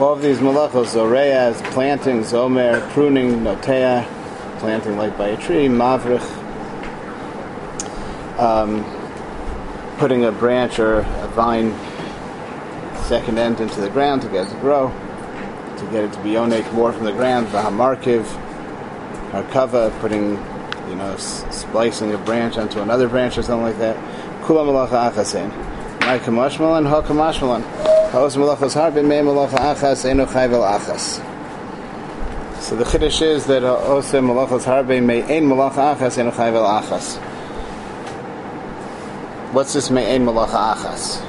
All of these malachos, Zoreas, planting, Zomer, pruning, Notea, planting like by a tree, Mavrich, um, putting a branch or a vine second end into the ground to get it to grow, to get it to be yonik more from the ground, Vahamarkiv, Harkava, putting, you know, splicing a branch onto another branch or something like that. Kula. So the chiddush is that ose malachas harbe may ein malacha achas eno chayvel achas. What's this may ein malacha achas?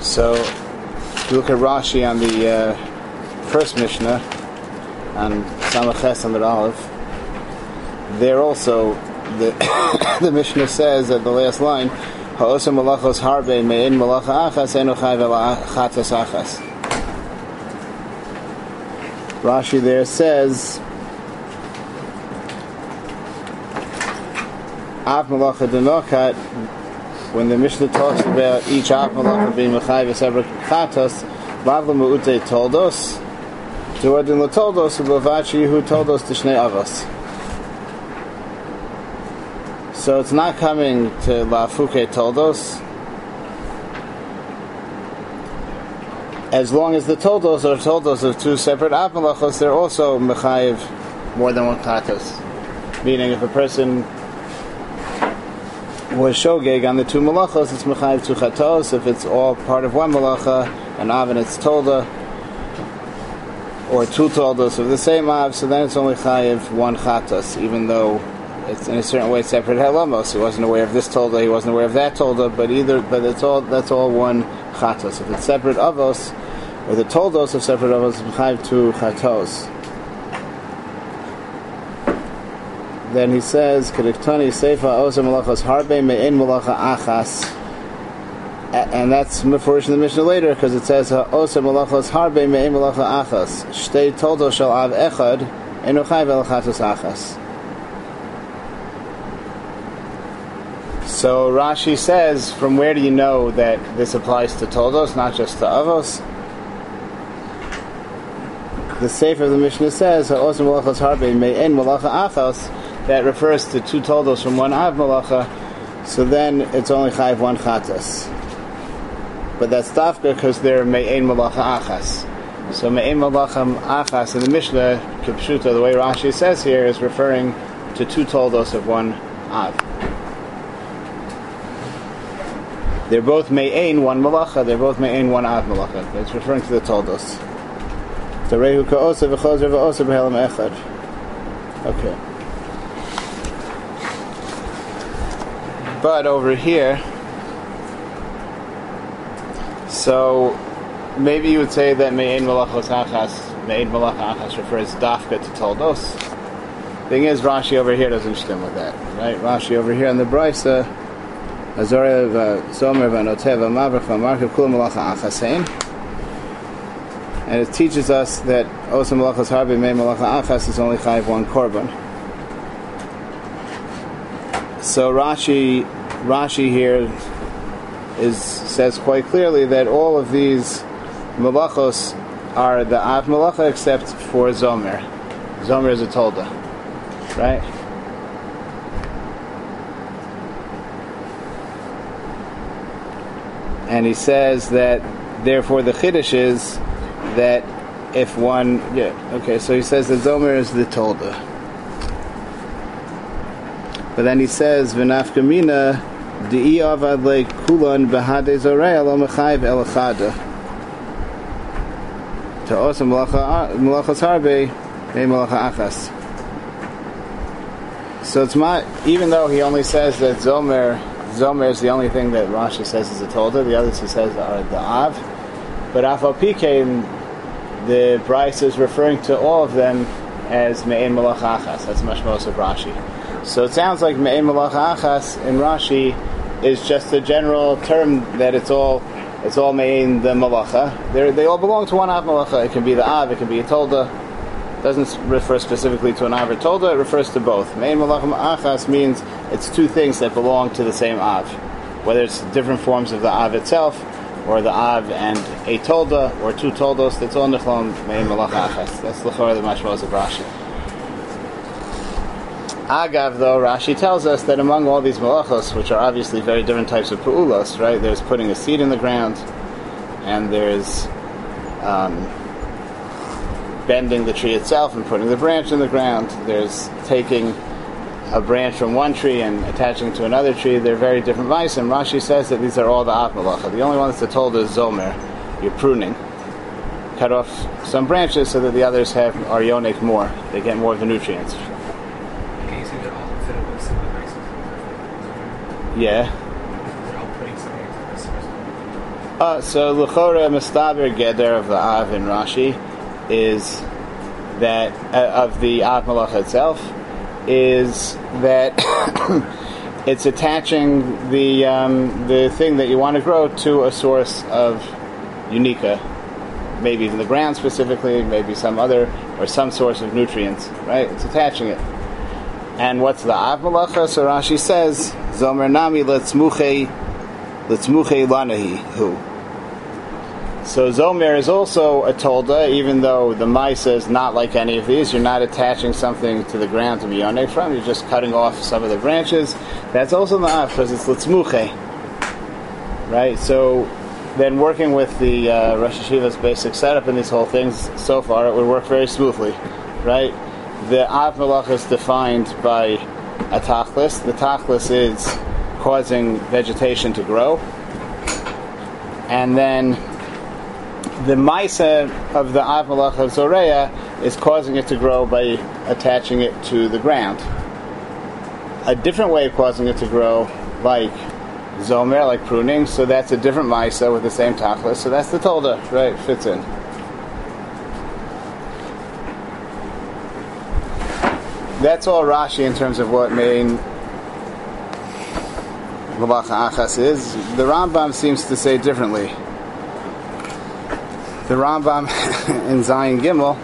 So, if you look at Rashi on the uh, first Mishnah, on Samaches and Aleph, there also the the Mishnah says at the last line Ha'osim malachos harbe mein malacha achas enu chai achas. Rashi there says, Av malacha denokat, when the Mishnah talks about each Av malacha being mechai v'sever chatas, Who told us to Shnei. So it's not coming to La Toldos. As long as the Toldos are Toldos of two separate Amalachos, they're also Mechayiv more than one Katos. Meaning if a person was Shogeg on the two Malachos, it's Mechayiv two Chatos. If it's all part of one Malacha, and Av and it's Tolda, or two Toldos of the same Av, so then it's only Chayiv one Chatos, even though it's in a certain way separate halamos. He wasn't aware of this tolda, he wasn't aware of that tolda, but either, but it's all that's all one chatos. If it's separate avos, or the toldos of separate avos, chayiv two chatos. Then he says, "Kediktani seifa osa malachas harbe me'in malacha achas." And that's mefurish in the Mishnah later because it says osa malachas harbe me'in malacha achas. Shtei toldo shel av echad enu chayv el chatos achas. So Rashi says, from where do you know that this applies to Toldos, not just to Avos? The Sefer of the Mishnah says, "Ha'osim malachas harbe me'en malacha achos," that refers to two Toldos from one Av malacha. So then it's only chayv one chatas. But that's dafka because they're me'en malacha achas. So me'en malacha achas in the Mishnah, kipshuta, the way Rashi says here, is referring to two Toldos of one Av. They're both Me'ain, one Malacha, they're both Me'ain, one Av Malacha. It's referring to the Toldos. Okay. But over here, so maybe you would say that Me'ain Malachos Achas, Me'ain Malacha Achas refers Dafka to Toldos. Thing is, Rashi over here doesn't stem with that, right? Rashi over here in the Brisa Azorev Zomer uh, Vanotev Mavrach Markiv Kulam Malacha Achasein. And it teaches us that Osa Malachas Harbi Mei Malacha Achas is only Chayiv one Korban. So Rashi, Rashi here is says quite clearly that all of these malachos are the Av Malacha except for Zomer. Zomer is a Tolda, right? and he says that therefore the chiddush is that if one yeah okay so he says that Zomer is the tolda but then he says v'nafkamina di'i avad le kulan behade zorei el achada to osa malachas harbe me malacha achas so it's not even though he only says that Zomer Zomer is the only thing that Rashi says is a Tolda. The others he says are the Av. But Afal Pikein, the Brisa is referring to all of them as Me'en Malach Achas. That's much most of Rashi. So it sounds like Me'en Malach Achas in Rashi is just a general term that it's all it's all Me'en the Malacha. They're, they all belong to one Av Malacha. It can be the Av, it can be a Tolda. doesn't refer specifically to an Av or Tolda, it refers to both. Mein Malachim Achas means it's two things that belong to the same Av. Whether it's different forms of the Av itself, or the Av and a Tolda, or two Toldos, that's all Nechlom Mein Malach Achas. That's the the Mashmos of Rashi. Agav, though, Rashi tells us that among all these malachos, which are obviously very different types of pu'ulos, right? There's putting a seed in the ground, and there's um, bending the tree itself and putting the branch in the ground. There's taking a branch from one tree and attaching to another tree. They're very different mice, and Rashi says that these are all the av malacha. The only one that's told is zomer, you're pruning. Cut off some branches so that the others have are yonik more. They get more of the nutrients. Yeah. Uh, so Luchora Mustaber Geder of the Av in Rashi is that uh, of the Av Malach itself is that it's attaching the um, the thing that you want to grow to a source of unica, maybe the ground specifically, maybe some other or some source of nutrients. Right? It's attaching it. And what's the Av Malacha? So Rashi says, Zomer Nami Letzmuche Letzmuche Lanahi Who? So Zomer is also a tolda, even though the Maisa is not like any of these. You're not attaching something to the ground to be yonek from. You're just cutting off some of the branches. That's also Av because it's Letzmuche. Right? So then working with the uh, Rosh Yeshiva's basic setup and these whole things so far, it would work very smoothly. Right? the Av Malach is defined by a tachlis. The tachlis is causing vegetation to grow. And then the Maisa of the Av of Zoreya is causing it to grow by attaching it to the ground. A different way of causing it to grow, like Zomer, like pruning, so that's a different Maisa with the same tachlis, so that's the Tolda, right? Fits in. That's all Rashi in terms of what main Lavacha Achas is. The Rambam seems to say differently. The Rambam in Zion Gimel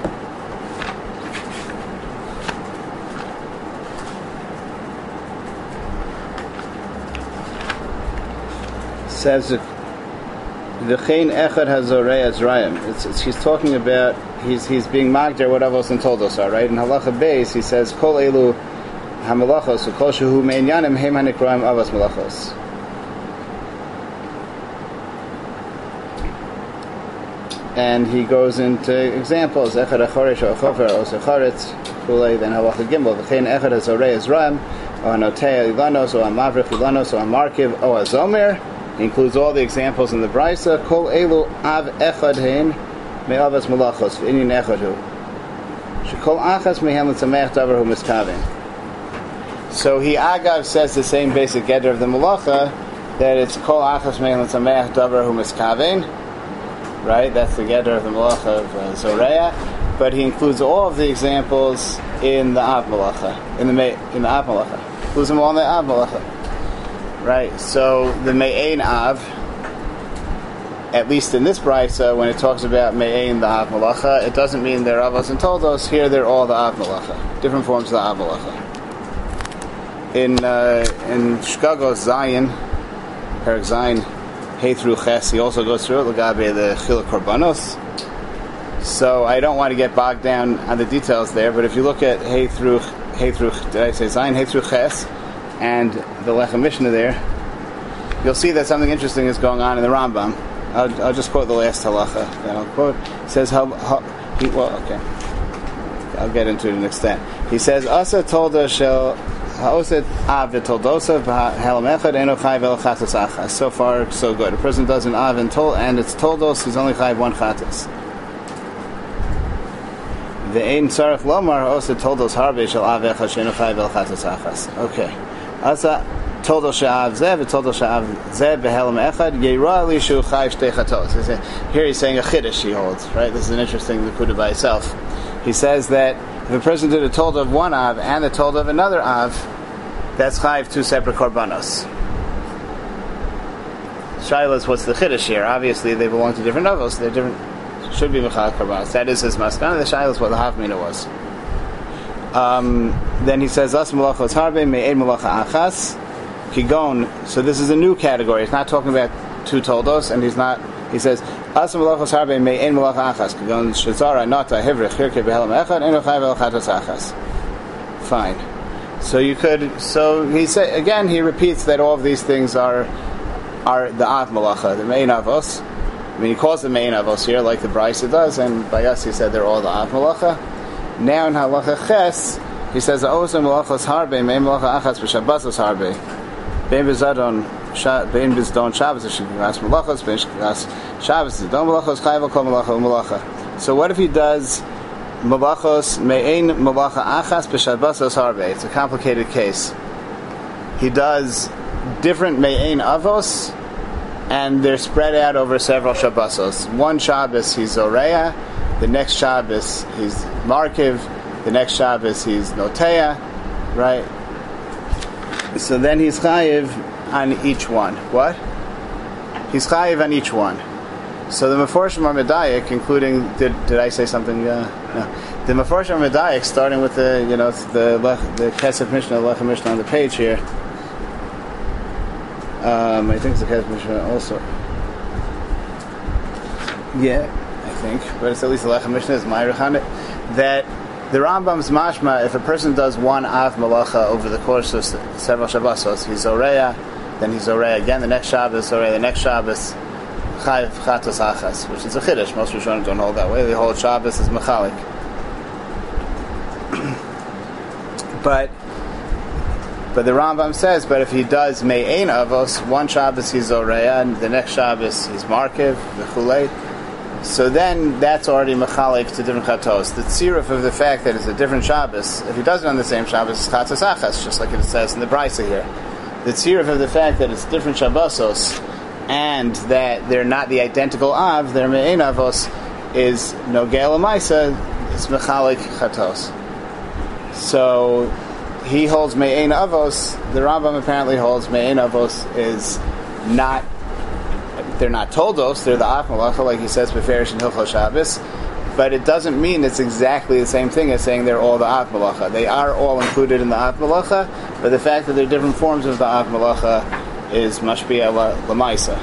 says that V'chein echad hazorei azrayim. It's, he's talking about he's he's being magder what Avos and told us are right. In halacha base he says kol elu hamalachos kol shehu meinyanim hem hanikraim avos malachos. And he goes into examples echad achoresh or achofer or secharetz kulei then halacha gimel v'chein echad hazorei azrayim or anotea ilanos or amavrich ilanos or amarkiv or azomer includes all the examples in the Brisa. Kol elu av echad hein me'avas malachos v'inyin echad hu. Shekol achas mehem l'tzamech davar hu miskavin. So he agav says the same basic getter of the malacha that it's kol achas mehem l'tzamech davar hu miskavin. Right, that's the getter of the malacha of uh, Zoreya. But he includes all of the examples in the av malacha, in the in the av malacha. Includes them all in the av malacha. Right, so the Me'ain Av, at least in this brisa, when it talks about Me'ain the Av Malacha, it doesn't mean they're Avos and Toldos. Here they're all the Av Malacha, different forms of the Av Malacha. In uh, in Shegagos Zion, Perak Zion, Hey through Ches, he also goes through it, Lagabe the Chil Korbanos. So I don't want to get bogged down on the details there, but if you look at Hey through Hey through, did I say Zion? Hey through Ches and the Lechem Mishnah there, you'll see that something interesting is going on in the Rambam. I'll, just quote the last halacha that I'll quote. It says, how, he, well, okay. I'll get into it in an extent. He says, Asa told us shall Ha'oset av v'toldosa v'halem echad eno chayv el chatas So far, so good. A person does an av and tol, and it's toldos, he's only chayv one chatas. The ein tzarech lomar ha'oset toldos harbe shall av echad sheno chayv el chatas Okay. Asa total sha'av zeh v'total sha'av zeh behelem echad yeira li shu chayv shtei chatos. Here he's saying a chiddush he holds, right? This is an interesting likud by itself. He says that if a person did a told of one av and a told of another av, that's chayv two separate korbanos. Shilas, what's the chiddush here? Obviously, they belong to different novels. They're different should be Mechal Korbanos. That is his maskana. The Shaila what the Havmina was. Um, then he says, As Malachos Harbe, Me'ed Malacha Achas, Kigon. So this is a new category. He's not talking about two toldos, and he's not, he says, As Malachos Harbe, Me'ed Malacha Achas, Kigon Shazara, Nata, Hivrich, Hirke, Behelam Echad, Eno Chayv Elchatos Achas. Fine. So you could, so he said, again, he repeats that all of these things are are the Av Malacha, the Mein Avos. I mean, he calls them Mein Avos here, like the Brisa does, and by us he said they're all the Av Malacha. Now in Halacha Ches, he says, Ozim Malachos Harbe, Mein Malacha Achas, V'Shabbasos Harbe. Bein Bezadon, Bein Bezdon Shabbos, Shkiras Malachos, Bein Shkiras Shabbos, Don Malachos, Chayva Kol Malacha, Malacha. So what if he does Malachos, Me'ein Malacha Achas, B'Shabbasos Harbe? It's a complicated case. He does different Me'ein Avos, and they're spread out over several Shabbosos. One Shabbos he's Oreya, the next Shabbos he's Markiv, the next Shabbos he's Notea, right? So then he's Chayiv on each one. What? He's Chayiv on each one. So the Meforshim are including, did, did I say something? Uh, no. The Meforshim are starting with the, you know, the, the Kesef Mishnah, Mishnah on the page here. Um, I think it's the Kesef Mishnah also. Yeah, think, but it's at least the Lechem Mishnah is Ma'irichan that the Rambam's mashma, if a person does one Av Malacha over the course of several Shabbosos, he's Oreya, then he's Oreya again the next Shabbos, Oreya the next Shabbos, Chayiv Chatos Achas, which is a Chiddush. Most Rishonim don't hold that way. They hold Shabbos as Mechalik. but but the Rambam says, but if he does may Me'ein Avos, one Shabbos he's Oreya, and the next Shabbos he's Markiv, the Chulei, so then that's already Mechalik to different Chatos. The tziruf of the fact that it's a different Shabbos, if he does it on the same Shabbos, it's Chatos Achas, just like it says in the Brisa here. The tziruf of the fact that it's different Shabbosos, and that they're not the identical Av, they're Me'ein Avos, is Nogel Maisa, it's Mechalik Chatos. So he holds Me'ein Avos. The Rambam apparently holds Me'ein Avos is not. They're not Toldos. They're the Afmalacha, like he says Beferish and Hilchot Shabbos. But it doesn't mean it's exactly the same thing as saying they're all the Akmalacha. They are all included in the Akmalacha, but the fact that they're different forms of the Av Malacha is Mashbiya Lamaisa.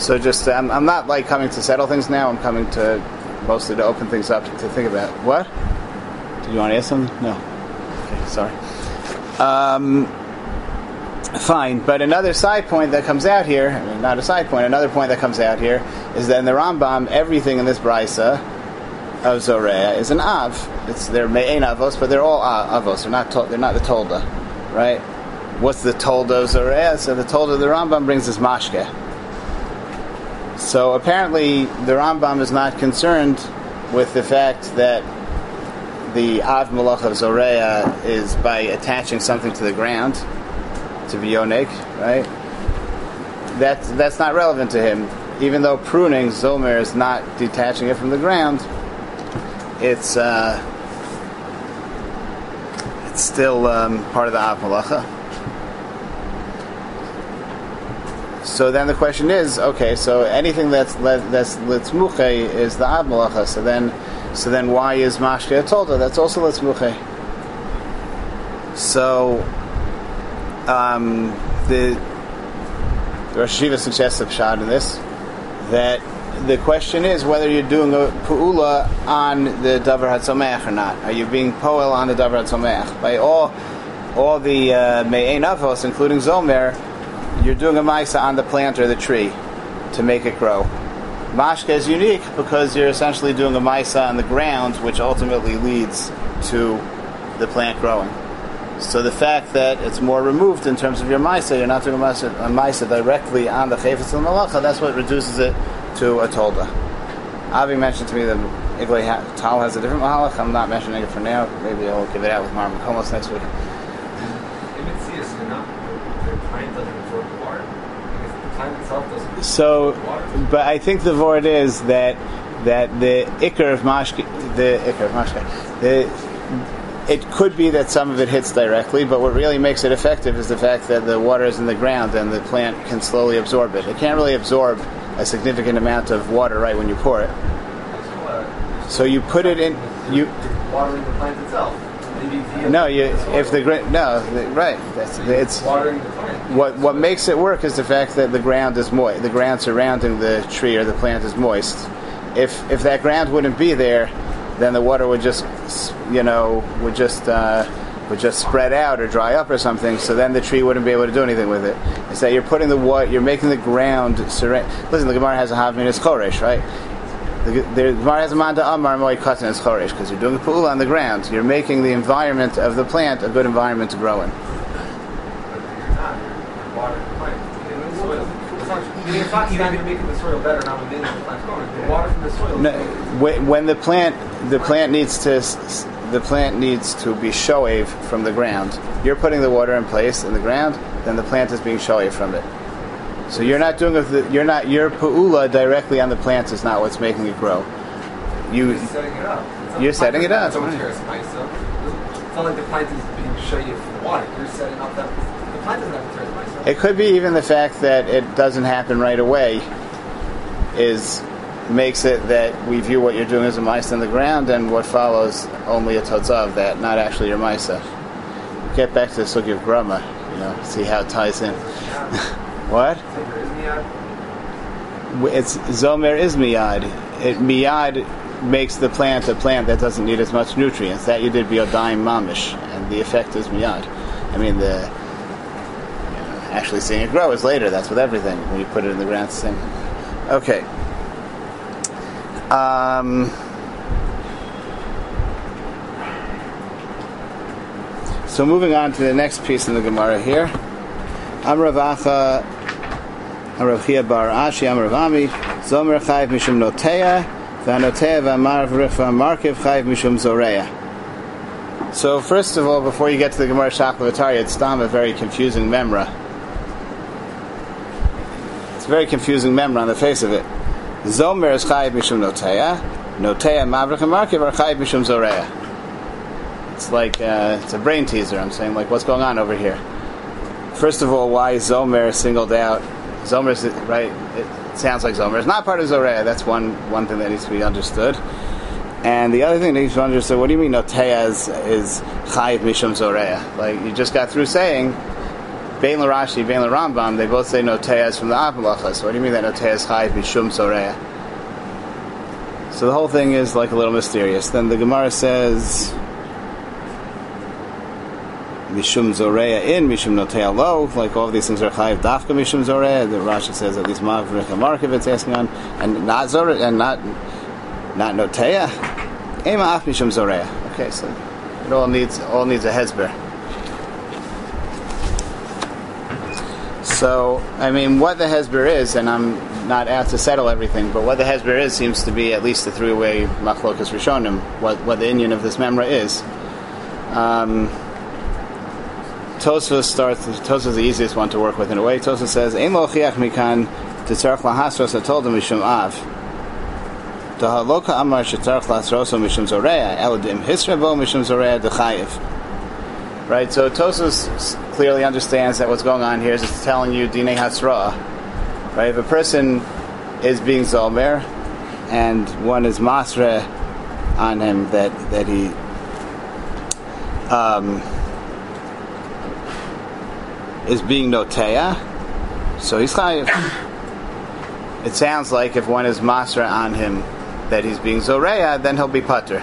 So just, I'm, I'm not like coming to settle things now. I'm coming to mostly to open things up to think about. What? Do you want to ask something? No. Okay, sorry. Um, fine, but another side point that comes out here, I mean, not a side point, another point that comes out here is that in the Rambam, everything in this brisa of Zorea is an av. It's they're me'ein avos, but they're all avos. They're not to, they're not the tolda, right? What's the tolda of Zorea? So the tolda of the Rambam brings us mashke. So apparently, the Rambam is not concerned with the fact that the Av Malach of Zorea is by attaching something to the ground, to be yonik, right? That's, that's not relevant to him. Even though pruning, Zomer is not detaching it from the ground, it's, uh, it's still um, part of the Av Malacha. So then the question is, okay, so anything that's that's litzmuche is the Av Malacha. So then so then why is Mashke Tolda? That's also Letzmuche. So um, the, Rosh Yeshiva suggests a shot in this that the question is whether you're doing a pu'ula on the davar hatzomech or not. Are you being poel on the davar hatzomech? By all all the uh, me'ein avos, including zomer, you're doing a ma'isa on the plant or the tree to make it grow. Mashka is unique because you're essentially doing a maisa on the ground, which ultimately leads to the plant growing. So the fact that it's more removed in terms of your maisa, you're not doing a maisa, directly on the chayfetz and malacha, that's what reduces it to a tolda. Avi mentioned to me that Eglei Tal has a different mahalach. I'm not mentioning it for now. Maybe I'll give it out with Marm next week. So, but I think the word is that that the ikar of mashke, the ikar of mashke, the it could be that some of it hits directly, but what really makes it effective is the fact that the water is in the ground and the plant can slowly absorb it. It can't really absorb a significant amount of water right when you pour it. So you put it in. You watering the plant itself. Maybe no, you if the no the, right. That's it's watering the plant. what what makes it work is the fact that the ground is moist. The ground surrounding the tree or the plant is moist. If if that ground wouldn't be there, then the water would just you know would just uh, would just spread out or dry up or something. So then the tree wouldn't be able to do anything with it. It's that you're putting the water, you're making the ground surround. Listen, the Gemara has a half minute choresh, right? The, the Gemara has a manda amar moy katan is choresh because you're doing a pool on the ground. You're making the environment of the plant a good environment to grow in. But you're not. You're watering the plant. In the soil. It's not, it's not, not even making the soil better, not within the plant's growing. The water from the soil. No, when when the plant the plant needs to the plant needs to be shoave from the ground. You're putting the water in place in the ground, then the plant is being shoave from it. So you're not doing the, you're not your pu'ula directly on the plant is not what's making it grow. You You're setting it up. You're setting it up, It's not right. terrace mice, so It's not like the plant is being shady for the water. You're setting up that. The plant doesn't have a terrace mice. so- It could be even the fact that it doesn't happen right away is makes it that we view what you're doing as a mice in the ground and what follows only a totzah of that, not actually your misa. Get back to the sugi of grama, you know, see how it ties in. what? It's zomer is miyad. It miyad makes the plant a plant that doesn't need as much nutrients. That you did biodime mamish, and the effect is miyad. I mean the actually seeing it grow is later. That's with everything when you put it in the ground. Same. Okay. Um, so moving on to the next piece in the Gemara here. Amravacha Rav Chia Bar Ashi Amar Rami Zomer Mishum Mishum. So first of all, before you get to the Gemara Shaklavatari, it's Stam a very confusing memra. It's very confusing memra on the face of it. Zomer is Chayv Mishum Notea, Notea Mavrich and Markiv are Chayv Mishum Zoreya. It's like uh, it's a brain teaser. I'm saying like, what's going on over here? First of all, why is Zomer singled out? Zomer is right. It sounds like Zomer. is not part of Zoreya. That's one one thing that needs to be understood. And the other thing that needs to be understood. What do you mean Notea is, is Chayiv Mishum Zoreya? Like you just got through saying. Bein Rashi, Bein Rambam, they both say Notea is from the Avmalacha. So what do you mean that Notea is Chayiv Mishum Zoreya? So the whole thing is like a little mysterious. Then the Gemara says. Mishum Zoreya in, Mishum Notea lo, like all of these things are Chayiv Dafka Mishum Zoreya. The Rashi says at least Mavrich and Markiv it's asking on, and not Zoreya, and not not Notea. Ema Af Mishum Zoreya. Okay, so it all needs all needs a hezber. So I mean, what the hezber is, and I'm not out to settle everything, but what the hezber is seems to be at least the three-way machlokas rishonim. What what the Indian of this memra is. Um, Tosfos starts. Tosfos is the easiest one to work with in a way. Tosfos says, "Ein lo chiach mikan tetzarch lahasros atolda mishum av." Dahaloka amar shetzarch lahasroso mishum zoreya eladim hisrebo mishum zoreya dechayev. Right. So Tosfos clearly understands that what's going on here is it's telling you dinei hasra. Right. If a person is being zomer, and one is masre on him that that he. Um, is being notea, so he's chayiv. It sounds like if one is masra on him that he's being zoreya, then he'll be pater.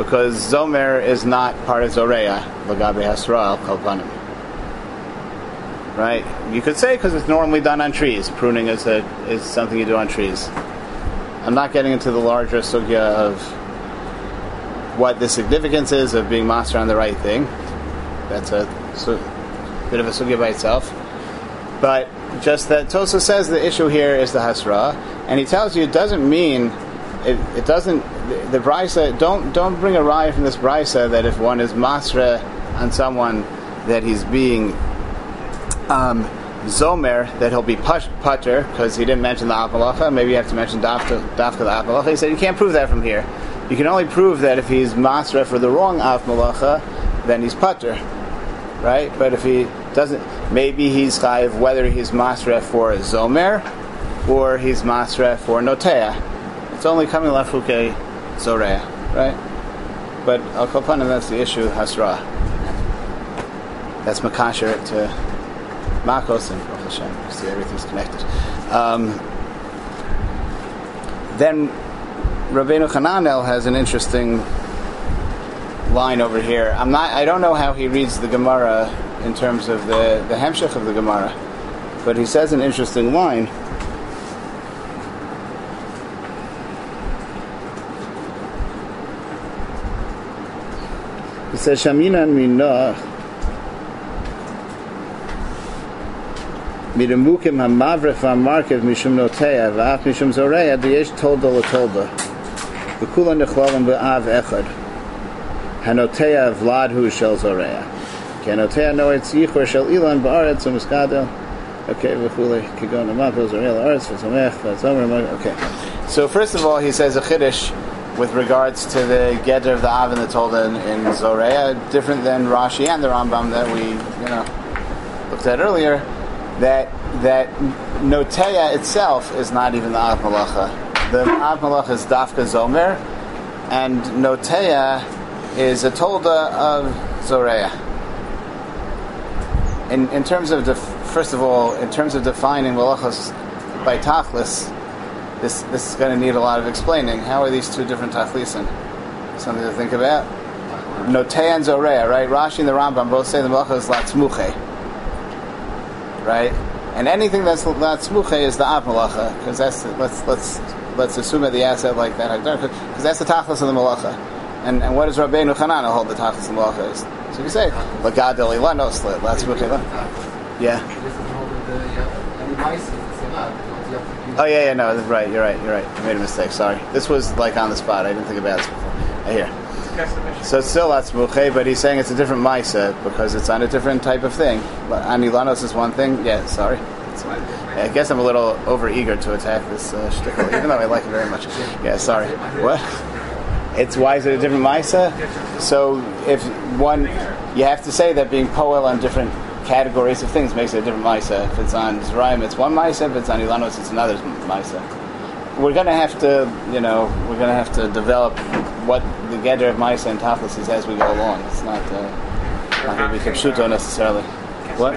Because zomer is not part of zoreya, lagabe hasra kalpanim. Right? You could say because it's normally done on trees. Pruning is a is something you do on trees. I'm not getting into the larger sugya of what the significance is of being master on the right thing. That's a so, bit of a sugya by itself. But just that Tosa says the issue here is the hasra, and he tells you it doesn't mean it, it doesn't the, the brisa don't don't bring a raya from this brisa that if one is masra on someone that he's being um, zomer that he'll be push, putter because he didn't mention the apalacha. Maybe you have to mention dafka dafka the apalacha. He said you can't prove that from here. You can only prove that if he's masra for the wrong av malacha, then he's putter right? But if he doesn't, maybe he's chayiv whether he's masra for zomer or he's masref or notea. It's only coming lafuke zorea, right? But al kopanim, that's the issue hasra. That's makasher to makos and Baruch Hashem. You see, everything's connected. Um, then Rabbeinu Hananel has an interesting line over here. I'm not. I don't know how he reads the Gemara in terms of the the hemshech of the Gemara, but he says an interesting line. says Shaminan Minoch, Miramukim Hamavrev Amarkev Mishum Noteya Va'af Mishum Zoreya Diyesh Tolda Latolda V'kula Nechlolim Ba'av Echad Hanoteya Vlad Hu Shel Zoreya Kenoteya Noetz Yichor Shel Ilan Ba'aretz Umiskadel Okay, V'kula Kigon Amapel Zoreya La'aretz V'tzomech V'tzomer Okay. So first of all, he says a chiddush with regards to the gather of the Av and the in, in different than Rashi and the Rambam that we, you know, looked at earlier, that that Notea itself is not even the Av Malacha. The Av Malacha is Dafka Zomer, and Notea is a Tolda of Zorea. In, in terms of, def- first of all, in terms of defining Malachas by Tachlis, this, this is going to need a lot of explaining. How are these two different Tachlisin? Something to think about. Notea and Zorea, right? Rashi and the Rambam both say the Malacha is Latzmuche. Right? And anything that's Latzmuche is the Av Malacha, because that's, let's, let's, let's assume that the asset like that, because that's the Tachlis of the Malacha. And, and what does Rabbeinu Chanana hold the Tachlis of Malacha is? So you say, Lagadel Ilanos, Latzmuche. Yeah. Oh yeah, yeah, no, right. You're right. You're right. I made a mistake. Sorry. This was like on the spot. I didn't think about this before. I hear. So it's still Latzmuche, but he's saying it's a different Maisa because it's on a different type of thing. Anilanos is one thing. Yeah, sorry. I guess I'm a little over eager to attack this uh, shtickle, even though I like it very much. Yeah, sorry. What? It's why is it a different Maisa? So if one, you have to say that being poel on different categories of things makes it a different Maisa. If it's on Zeraim, it's one Maisa. If it's on Ilanos, it's another Maisa. We're going to have to, you know, we're going to have to develop what the gather of Maisa and Taflis is as we go along. It's not, uh, not going to be Kapshuto necessarily. What?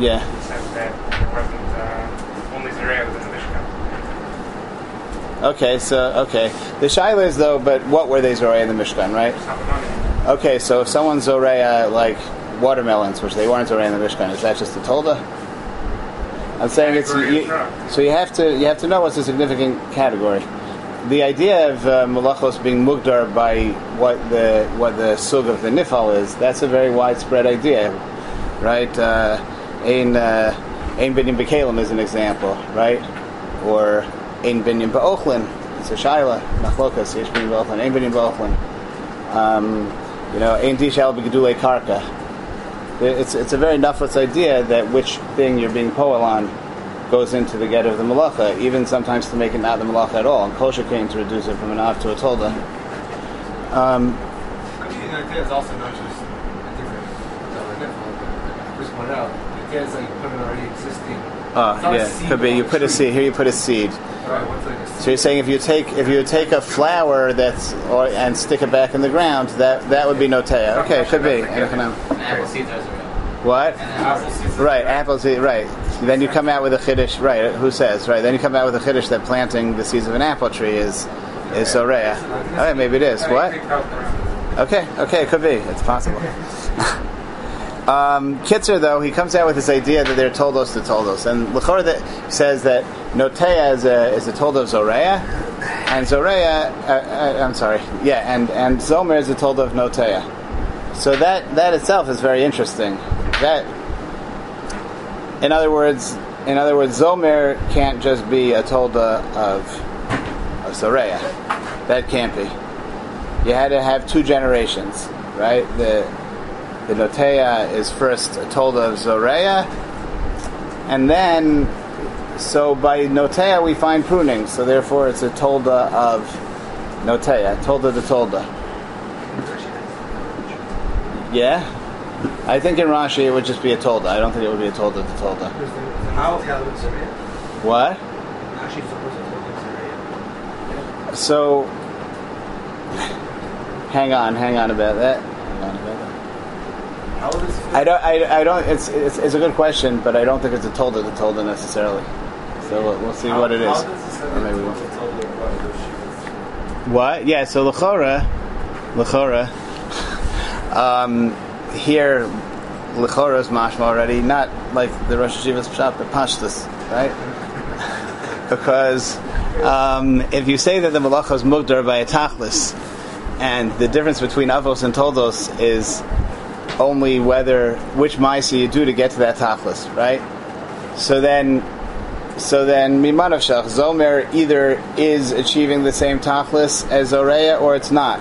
Yeah. He says that there wasn't uh, only Zerea within the Mishkan. Okay, so, okay. The Shaila is though, but what were they Zoraya in the Mishkan, right? Okay, so if someone's Zoraya like watermelons, which they weren't Zoraya in the Mishkan, is that just a Tolda? I'm saying it's you, so you have to you have to know what's a significant category. The idea of uh, malachos being mugdar by what the what the sug of the nifal is that's a very widespread idea, right? Uh, ein uh, ein binyan bekalim is an example, right? Or ein binyan ba'ochlin. It's a shaila machlokas yesh binyan ba'ochlin ein binyan ba'ochlin. Um, you know ein tishal b'gedule karka it's it's a very nafas idea that which thing you're being poel on goes into the get of the malacha, even sometimes to make it not the malacha at all. And kosher came to reduce it from an av to a tolda. Um, I mean, the idea is also not just a different uh, Chris pointed out. The idea is you put an already existing. oh yeah, could be. You put a seed here. You put a seed. Right, what's like a So you're saying if you take if you take a flower that's or and stick it back in the ground, that that would be notea. Okay, it could be. Apple zero. What? apple. Right, apple seed. Right. Then you come out with a chiddush. Right. Who says? Right. Then you come out with a chiddush that planting the seeds of an apple tree is is soreya. All right. Maybe it is. What? Okay. Okay. It could be. It's possible. Um, Kitzer, though, he comes out with this idea that they're toldos to toldos, and Lechor that says that Notea is a is a toldo of Zorea, and Zorea, uh, uh, I'm sorry, yeah, and and Zomer is a toldo of Notea. So that that itself is very interesting. That, in other words, in other words, Zomer can't just be a tolda of of Zorea. That can't be. You had to have two generations, right? The the Notea is first told of Zorea, and then, so by Notea we find pruning, so therefore it's a tolda of Notea, tolda to tolda. Yeah? I think in Rashi it would just be a tolda. I don't think it would be a tolda to tolda. There's the- How? Actually, What? So, hang on, hang on about that. Hang on about that. How does I don't. I, I don't. It's, it's it's a good question, but I don't think it's a tolda to tolda necessarily. So we'll, we'll see what it is. How Or maybe we won't. sentence tell you what? Yeah. So lechora, lechora. Um, here, lechora is mashma already, not like the Rosh Yeshiva's pshat, but pashtus, right? because um, if you say that the malacha is mugdar by a tachlis, and the difference between avos and toldos is only whether which ma'isa you do to get to that tachlis, right? So then, so then mimanav shach zomer either is achieving the same tachlis as zoreya or it's not,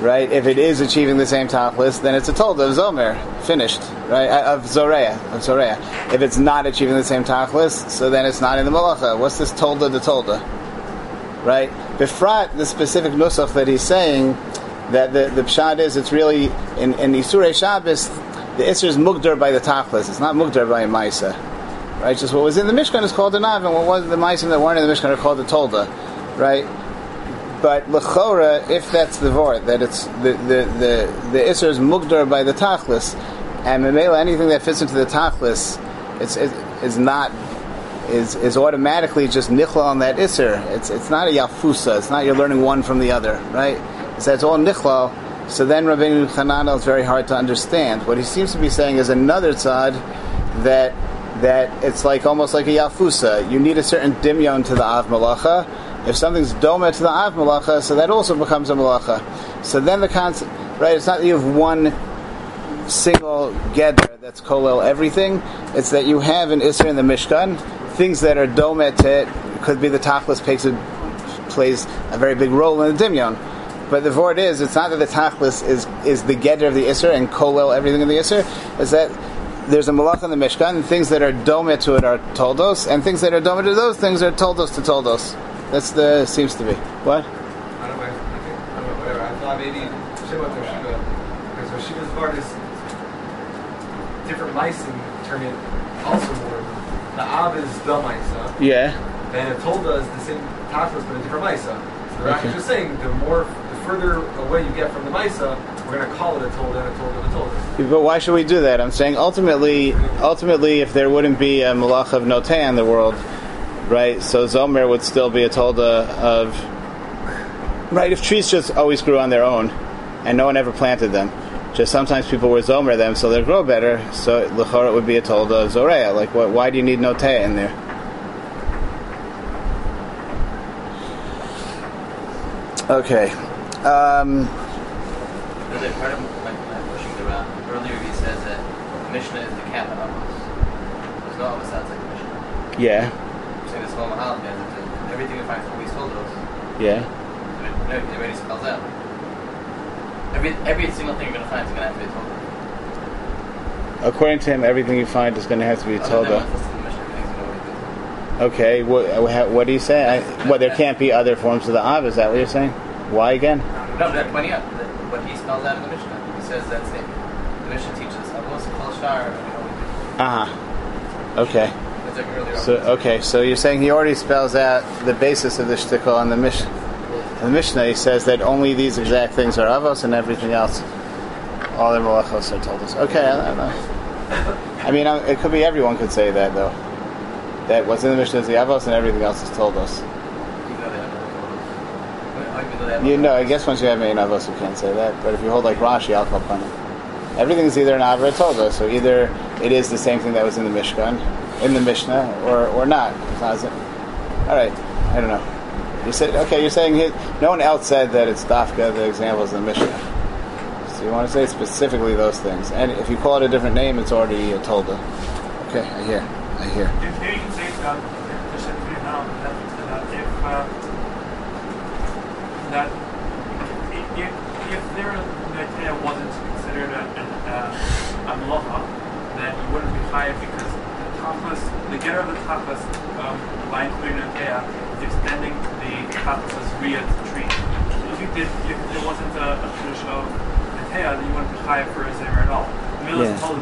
right? If it is achieving the same tachlis, then it's a tolda of zomer, finished, right? Uh, Of zoreya, of zoreya. If it's not achieving the same tachlis, so then it's not in the malacha. What's this tolda to tolda? right? Befrat, the specific nusach that he's saying, that the, the pshat is, it's really, in, in Isurei Shabbos, the Isser is mugdar by the tachlis, it's not mugdar by a maisa. Right? Just what was in the Mishkan is called a nav, and what was the maisim that weren't in the Mishkan are called a tolda. Right? But lechora, if that's the vort, that it's the the the, the Isser is mugdar by the tachlis, and memela anything that fits into the tachlis, it's it, is not is is automatically just nichla on that iser. It's it's not a yafusa. It's not you're learning one from the other, right? So it's all nichla. So then Rabbeinu Chananel is very hard to understand. What he seems to be saying is another tzad that that it's like almost like a yafusa. You need a certain dimyon to the av malacha. If something's doma to the av malacha, so that also becomes a malacha. So then the concept, right? It's not that you have one single gedder that's kolel everything. It's that you have an isra in the Mishkan, things that are domet to it, could be the tachlis plays a very big role in the dimyon. But the word is, it's not that the tachlis is is the gedder of the isra and kolel everything in the isra. Is that there's a malach in the Mishkan, and things that are domet to it are toldos, and things that are domet to those things are toldos to toldos. That's the seems to be what. I don't know. I I don't know. Whatever. I thought maybe Shiva because Shiva's part is different mice and turn it also more. The Av is the Maisa, Yeah. and a Tolda is the same Tachlis but a different Maisa. So they're Okay. actually just saying the more, further away you get from the Maisa, we're going to call it a Tolda and a Tolda and a Tolda. But why should we do that? I'm saying ultimately, ultimately, if there wouldn't be a malach of noteh in the world, right? So Zomer would still be a tolda of, right? If trees just always grew on their own, and no one ever planted them, just sometimes people were Zomer them so they grow better. So lechora would be a tolda of Zoreya. Like, what? Why do you need noteh in there? Okay. Um, There's part of my, my pushing around. Earlier he says that the Mishnah is the cap of Amos. There's no Amos outside the Mishnah. yeah. I'm saying this whole Mahal, everything we find before we told us, Yeah. it, it already spells out. Every, every single thing you're going to find is going to have to be told. According to him, everything you find is going to have to be Other than tolda. what's listed in the Mishnah, everything's going to be told. Okay, what, what do you say? I, well, there can't be other forms of the Av. Is that what you're saying? Why again? No, but I'm pointing out that what he spells out in the Mishnah. He says that's it. the Mishnah teaches Amos, Kol Shar, and we know do. Uh huh. Okay. That's like earlier So okay, so you're saying he already spells out the basis of the shtickle on the Mishnah. The Mishnah, he says that only these exact things are avos, and everything else, all the malachos are told us. Okay, I don't know. I mean, it could be everyone could say that though. That what's in the Mishnah is the avos, and everything else is told us. Even though they have no Well, even though they have You know, I guess once you have main avos, you can't say that. But if you hold like Rashi, I'll call upon it. Everything's either an av or a tolda. So either it is the same thing that was in the Mishkan, in the Mishnah, or or not. Not- All right, I don't know. You said okay. You're saying he, no one else said that it's dafka. The examples in the Mishnah. So you want to say specifically those things, and if you call it a different name, it's already a tolda. Okay, I hear. I hear. If you can say that, just said for you now, that, that if uh, that i- if if their idea wasn't considered a, an, uh, a malacha, then you wouldn't be hired because the tachlis, the getter of the tachlis, um, an idea, is extending the tachlis's rear to the tree. If you did, if there wasn't a, a of idea, then you wouldn't be hired for a zimmer at all.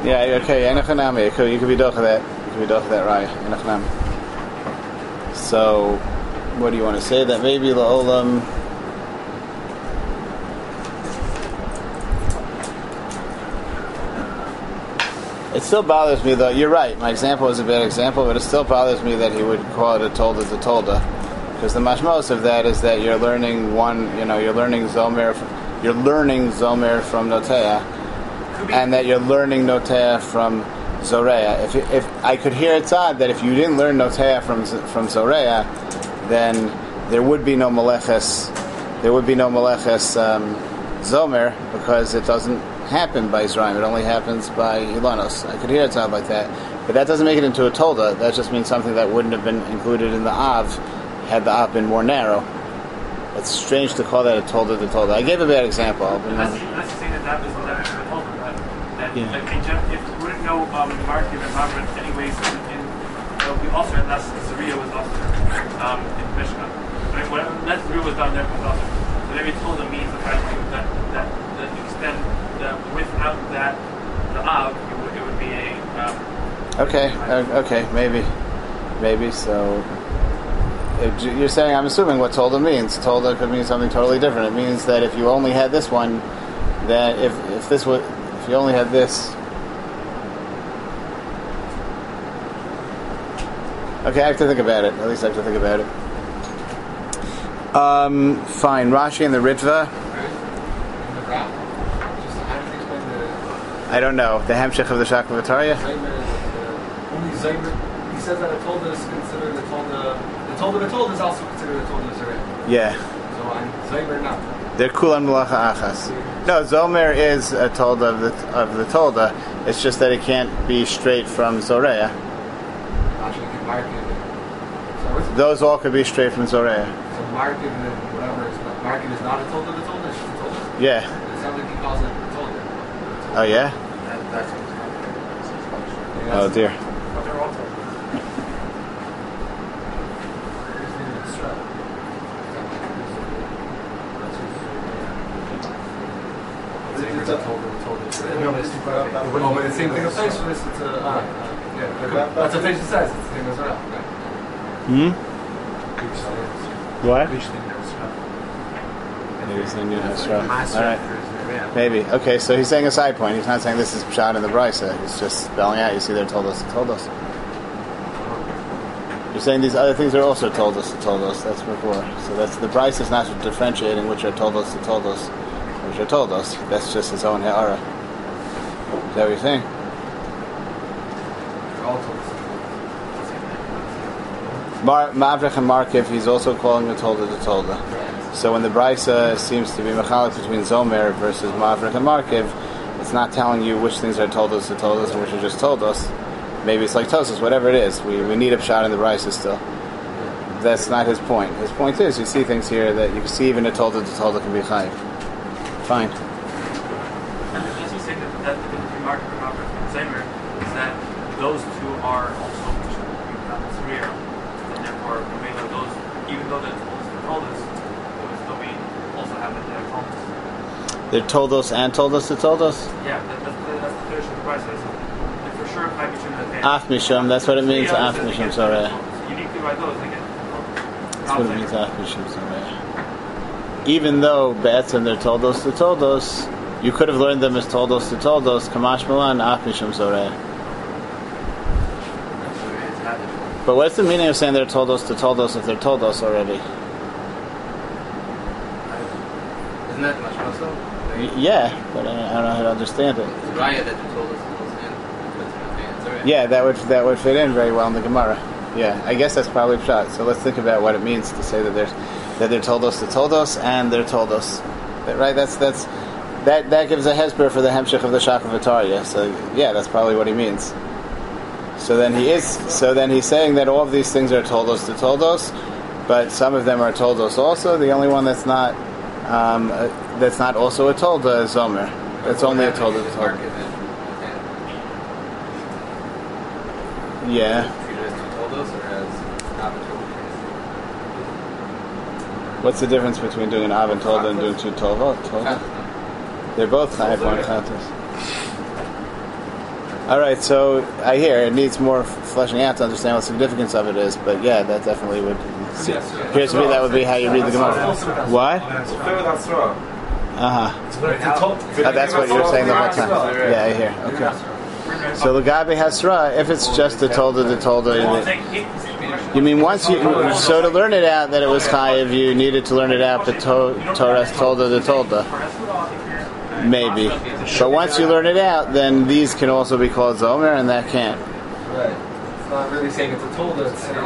Yeah, yeah, okay. Enochanami. You could you could be docha that. You can be doch that in achnam. So, what do you want to say? That maybe la'olam. It still bothers me though. You're right. My example is a bad example, but it still bothers me that he would call it a tolda to tolda, because the mashmos of that is that you're learning one. You know, you're learning zomer. From, you're learning zomer from notea, and that you're learning notea from zorea. If if I could hear it's odd that if you didn't learn notea from from zorea, then there would be no maleches. There would be no maleches um, zomer because it doesn't happen by Israel. It only happens by Ilanos. I could hear it sound like that, but that doesn't make it into a tolda. That just means something that wouldn't have been included in the av had the av been more narrow. It's strange to call that a tolda to tolda. I gave a bad example. I'll be unless, honest. unless you say that that was the definition of Tolkien, that, that Yeah. like, in gen- if you wouldn't know um, Markiv and Mavrit anyways, in, in, it would be also unless Zaria was also um, in Mishnah. But if whatever, unless Zaria was down there, it was also. So maybe Tolda means the fact that, that, that you extend that without that, the Av, it would, it would be a. Um, Okay, uh, okay, maybe, maybe. So you- you're saying, I'm assuming what tolda means. Tolda could mean something totally different. It means that if you only had this one, that if if this was if you only had this. Okay, I have to think about it. At least I have to think about it. Um, fine. Rashi and the Ritva. Right? And the wrap. Just how does he explain the I don't know. The Hemshech of the Shakla V'Tarya? Zaymer is only Zaymer. He says that a tolda is considered a tolda. The tolda, the tolda is also considered a tolda Zaymer. Yeah. So on Zaymer not. They're kulan malacha achas. No, Zomer is a tolda of the of the tolda. It's just that it can't be straight from Zoreya. Actually, can mark it. So what's Those all could be straight from Zoreya. So market and whatever is market is not a tolda, the tolda just a tolda. Yeah. It sounds like he calls it a tolda. Oh yeah. That, that's it's. Oh dear. but they're all Tolda. It's a tolda, the tolda. No, but it's Oh, but the same thing for this. It's a uh, yeah. That's what Taish says. It's the same as well. Hmm. What? Right. Maybe it's a new Hasra. All right. Maybe. Okay, so he's saying a side point. He's not saying this is shot in the brisa. He's just spelling out. You see, they're toldos, told us. You're saying these other things are also toldos, told us. That's before. So that's the brisa is not differentiating which are toldos, told us, which are toldos. That's just his own ha'ara. Is that what you're saying? They're all toldas. Mar- Mavrich and Markiv, he's also calling the Tolda the Tolda. So when the Brisa seems to be mechalik between Zomer versus Mavrich and Markiv, it's not telling you which things are toldos to toldos and which are just toldos. Maybe it's like Tosus, whatever it is. We, we need a shot in the Brisa still. That's not his point. His point is you see things here that you can see even a Tolda to Tolda can be chayiv. Fine. Unless you say that, that the difference between Markiv and Mavrit and Zamer is that those two are also not Zaria, and therefore, maybe those, even though they're toldos, it would still be also have that they're toldos. They're toldos and toldos to toldos? Yeah, that, that's, the, that's the tradition of the price. And for sure, Chai Mishum that Af Mishum, that's what it means, Yeah, Af they Mishum, get- sorry. Uniquely by those, they get. That's what it means, Af Mishum, sorry. Even though Be'etzim they're Toldos to Toldos, you could have learned them as Toldos to Toldos, Kamash Milan, Af Mishum Zoreh. So. But what's the meaning of saying they're Toldos to Toldos if they're Toldos already? Isn't that much also? Yeah, but I I don't know how to understand it. Raya that you told us in. Yeah, that would that would fit in very well in the Gemara. Yeah, I guess that's probably shot. So let's think about what it means to say that they're that they're Toldos to Toldos and they're Toldos. Right? That's that's that that gives a hesber for the hemshich of the Shakla V'Tarya. So yeah, that's probably what he means. So then he is. So then he's saying that all of these things are Toldos to Toldos, but some of them are Toldos also. The only one that's not um, uh, that's not also a Tolda Zomer. It's only a Tolda Yeah. treat it as two toldos or as avatars. What's the difference between doing an Av and Tolda and doing two Tolda? Tolda? They're both Chayiv one Chatas. All right, so I hear it needs more fleshing out to understand what the significance of it is, but yeah, that definitely would. Appears to me that would be how you read the Gemara. What? Uh huh. Oh, that's what you were saying the whole time. Yeah, I hear. Okay. So the Gabi Hasra, if it's just the Tolda, the Tolda, you mean once you, so to learn it out that it was Chayiv, you needed to learn it out, the to, Torah Tolda, the Tolda. Maybe. But once you learn it out, then these can also be called Zomer, and that can't. Right. It's not really saying it's a tolda. It's, saying,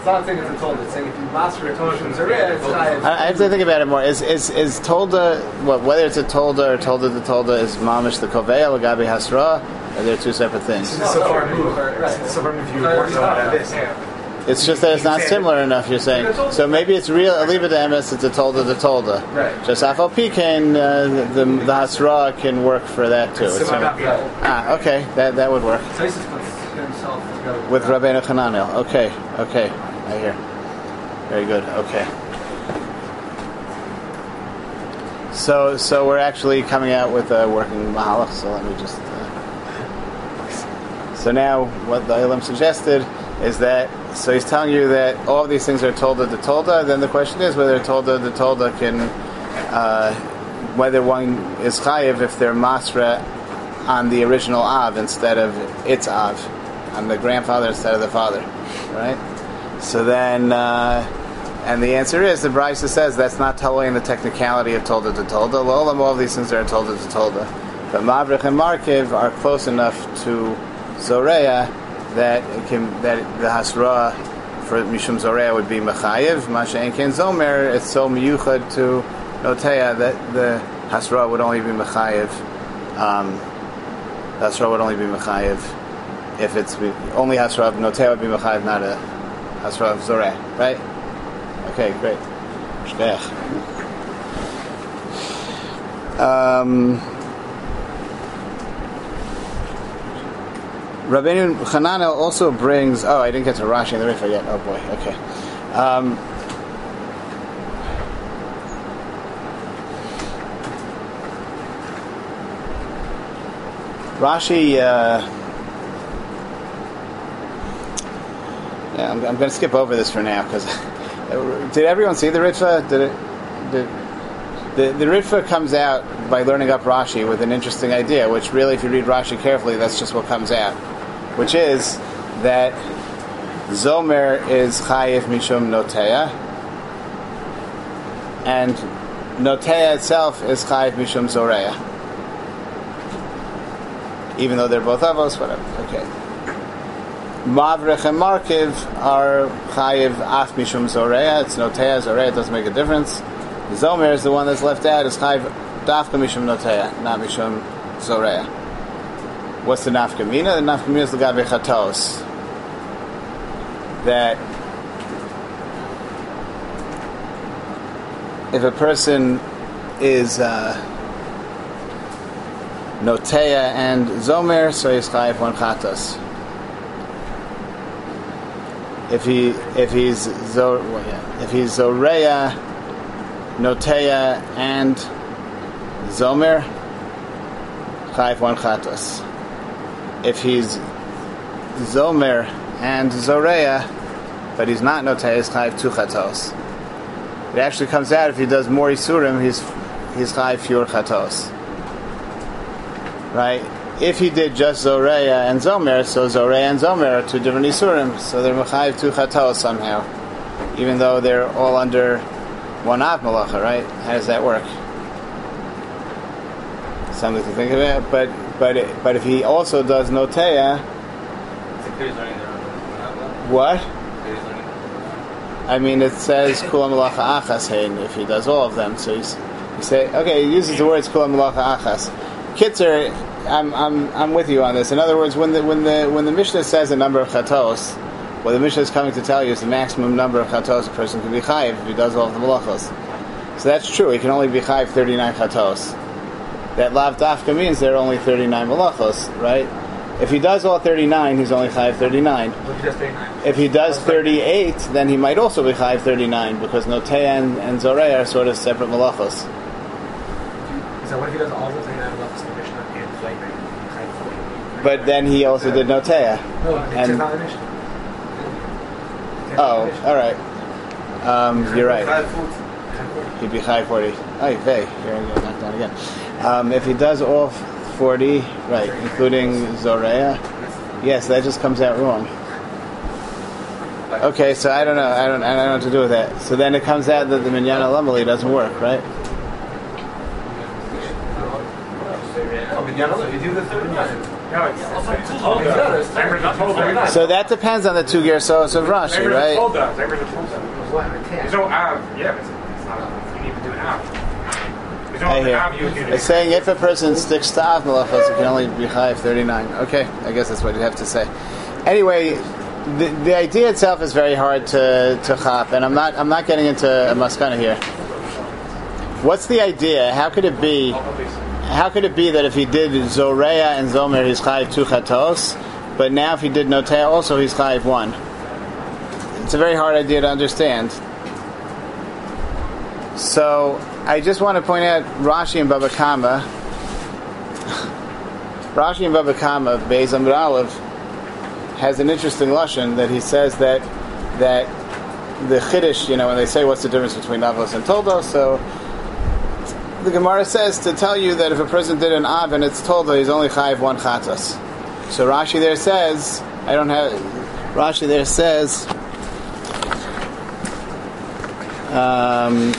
it's not saying it's a tolda. It's saying if you master a tolda, it's chayiv. I I have to think about it more. Is is is Tolda what whether it's a Tolda or Tolda the Tolda is Mamish the Kovea or Gabi Hasra? Are they two separate things? This so far removed. Right. So far removed. You work on this. It's just that it's not similar enough. You're saying so maybe it's real. I'll leave it to MS. It's a Tolda the Tolda. Right. Just Afal Pekin, uh, the the Hasra can work for that too. It's Similar. similar. Ah, okay, that that would work Taisus puts himself together with Rabbeinu Hananel. Okay, okay, I hear. Very good. Okay. So, so we're actually coming out with a working mahalach. So let me just. Uh, so now, what the Ilam suggested is that. So he's telling you that all of these things are tolda the tolda. Then the question is whether tolda the tolda can, uh, whether one is chayiv if they're masra on the original av instead of its av, on the grandfather instead of the father, right? So then. Uh, and the answer is the Brisa says that's not telling the technicality of Tolda to Tolda. All of these things are Tolda to Tolda. But Mavrich and Markiv are close enough to Zoreya that it can that the Hasra for Mishum Zoreya would be Mechayiv. Masha Enken Zomer, it's so miyuchad to Noteya that the Hasra would only be Mechayiv. Um, Hasra would only be Mechayiv if it's only Hasra Noteya would be Mechayiv, not a Hasra of Zoreya, right? Okay, great. Um, Rabbeinu Hananel also brings. Oh, I didn't get to Rashi and the Ritva yet. Oh boy. Okay. Um, Rashi. Uh, I'm, I'm going to skip over this for now because. Did everyone see the Ritva? Did it? Did, the the Ritva comes out by learning up Rashi with an interesting idea, which really, if you read Rashi carefully, that's just what comes out, which is that Zomer is Chayiv Mishum Noteya, and Noteya itself is Chayiv Mishum Zoreya. Even though they're both avos, whatever. Okay. Mavrech and Markiv are Chayiv Af Mishum Zoreya. It's Noteya, Zoreya, it doesn't make a difference. Zomer is the one that's left out, is Chayiv Dafka Mishum Noteya, not Mishum Zoreya. What's the Nafka Mina? The Nafka Mina is the Gabi Chatos. That if a person is uh, Noteya and Zomer, so he's Chayiv one Chatos if he if he's Zor, well, yeah, if he's Zoreya, Noteya, and Zomer, Chayv one chatos. If he's Zomer and Zoreya, but he's not Noteya, he's Chayv two chatos. It actually comes out if he does more Isurim, he's he's Chayv fewer chatos. Right? If he did just Zoreya and Zomer, so Zoreya and Zomer are two different Isurim, so they're Mechayiv two Chatos somehow, even though they're all under one Av Malacha, right? How does that work? Something to think about, but but but if he also does Noteya, what? I mean, it says Kula Malacha Achas Hein if he does all of them. So he's, he say, okay, he uses the words Kula Malacha Achas. Kitzer, I'm, I'm, I'm with you on this. In other words, when the when the when the Mishnah says a number of chatos, what the Mishnah is coming to tell you is the maximum number of chatos a person can be chayiv if he does all of the malachos. So that's true. He can only be chayiv 39 chatos. That lav dafka means there are only 39 malachos, right? If he does all 39, he's only chayiv 39. If he does 38, then he might also be chayiv 39 because noteya and, and zoreh are sort of separate malachos. So what if he does all the 39 levels the Mishnah and flavor? But then he also did Notea. No, it's And- not a Oh, all right. Um, you're right. He'd be high 40. Ay, vey. Here I go, knocked down again. Um, if he does all 40, right, including Zorea, yes, that just comes out wrong. Okay, so I don't know. I don't. I don't know what to do with that. So then it comes out that the Minyan Lamali doesn't work, right? Oh, but yeah, you do the 39. No, it's also toldos. it's Remember the told. So that depends on the two gersos of Rashi, right? toldos. Remember the toldos. There's no av. Yeah, it's, it's not. You need to do an av. There's no I hear. It's saying if a person sticks to Av Malachos, it can only be high of 39. Okay, I guess that's what you have to say. Anyway, the, the idea itself is very hard to, to chop, and I'm not, I'm not getting into a maskana here. What's the idea? How could it be? How could it be that if he did Zoreya and Zomer, he's chayiv two chatos, but now if he did Notea also, he's chayiv one? It's a very hard idea to understand. So I just want to point out Rashi and Baba Kama. Rashi and Baba Kama, Beis Aleph, has an interesting lashon that he says that that the chiddush, you know, when they say what's the difference between Avos and Toldos, so the Gemara says to tell you that if a person did an Av and it's Toldo, he's only chayiv one chatas. So Rashi there says, I don't have, Rashi there says, um.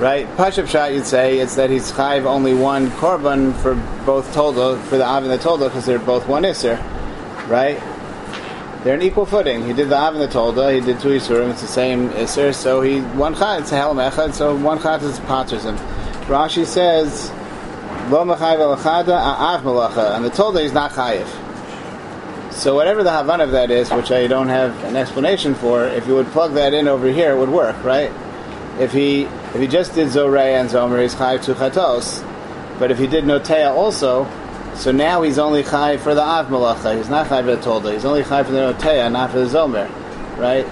Right? Pashup you'd say, it's that he's chayiv only one korban for both tolda, for the av and the tolda, because they're both one isser. Right? They're an equal footing. He did the av and the tolda, he did two isurim, it's the same isser, so he, one chat, it's a hel so one chat is patters him. Rashi says, Lo mechayiv el chada, av malacha, and the tolda is not chayiv. So whatever the Havan of that is, which I don't have an explanation for, if you would plug that in over here, it would work, right? If he if he just did Zorei and Zomer, he's Chayiv to Chatos. But if he did Notea also, so now he's only Chayiv for the Av Malacha. He's not Chayiv for the Tolda. He's only Chayiv for the Notea, not for the Zomer, right?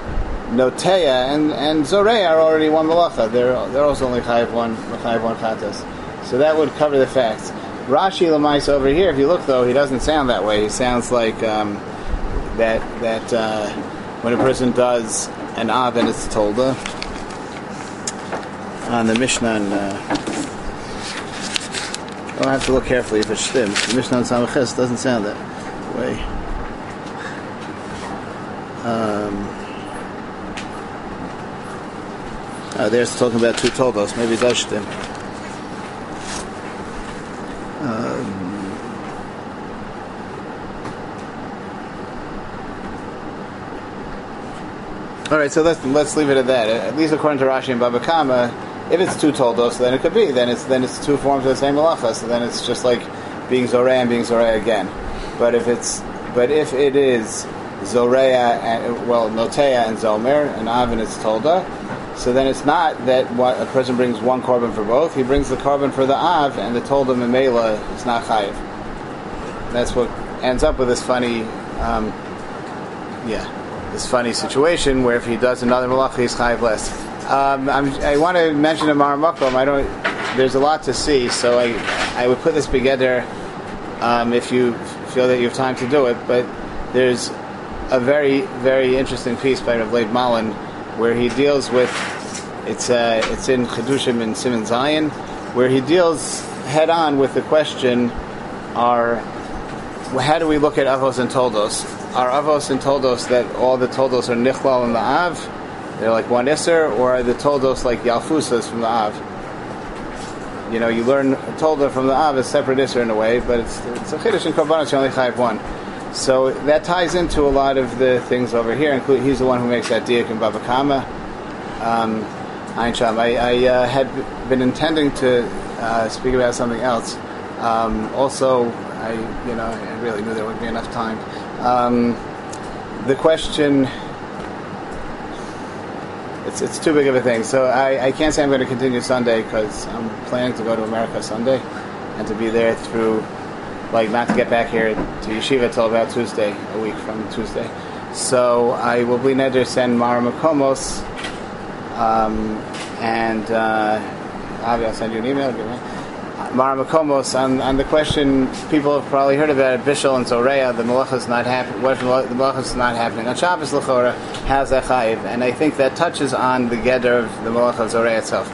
Notea and, and Zorei are already one Malacha. They're, they're also only Chayiv one, Chayiv one Chatos. So that would cover the facts. Rashi Lamais over here, if you look though, he doesn't sound that way. He sounds like um, that that uh, when a person does an av and it's tolda on the Mishnah. And, uh, I'll have to look carefully if it's stim. The Mishnah on Samaches doesn't sound that way. Um, oh, there's talking about two toldos. Maybe it does stim. All right, so let's let's leave it at that. At least according to Rashi and Baba Kama, if it's two toldos, then it could be. Then it's then it's two forms of the same malacha. So then it's just like being zoreh and being zoreh again. But if it's but if it is zoreya and well notea and zomer and avin it's tolda, so then it's not that what a person brings one korban for both. He brings the korban for the av and the tolda memela is not chayiv. That's what ends up with this funny, um, yeah this funny situation where if he does another malacha, he's chayiv less. Um, I want to mention Amar Maramakom. I don't. There's a lot to see, so I I would put this together um, if you feel that you have time to do it. But there's a very very interesting piece by Rav Leib Malin where he deals with it's uh, it's in Chedushim in Simon Zion where he deals head on with the question: Are how do we look at avos and toldos? Are avos and toldos that all the toldos are nichlal in the av? They're like one isser, or the toldos like yalfusas from the av? You know, you learn tolda from the av is separate isser in a way, but it's it's a chiddush and korbanos. You only chayiv one. So that ties into a lot of the things over here. Including he's the one who makes that diak in Baba Kama. Um, I, I uh, had been intending to uh, speak about something else. Um, also, I you know I really knew there wouldn't be enough time. Um, the question it's it's too big of a thing. So I, I can't say I'm going to continue Sunday because I'm planning to go to America Sunday and to be there through like not to get back here to yeshiva till about Tuesday, a week from Tuesday. So I will be neder send Mara Makomos um, and uh, Avi, I'll send you an email. Give me- Mara Makomos, and, and the question people have probably heard about it, Bishul and Zoreya, the malacha is not happening. The malacha is not happening? On Shabbos Lachora has a chayiv, and I think that touches on the geder of the malacha Zoreya itself.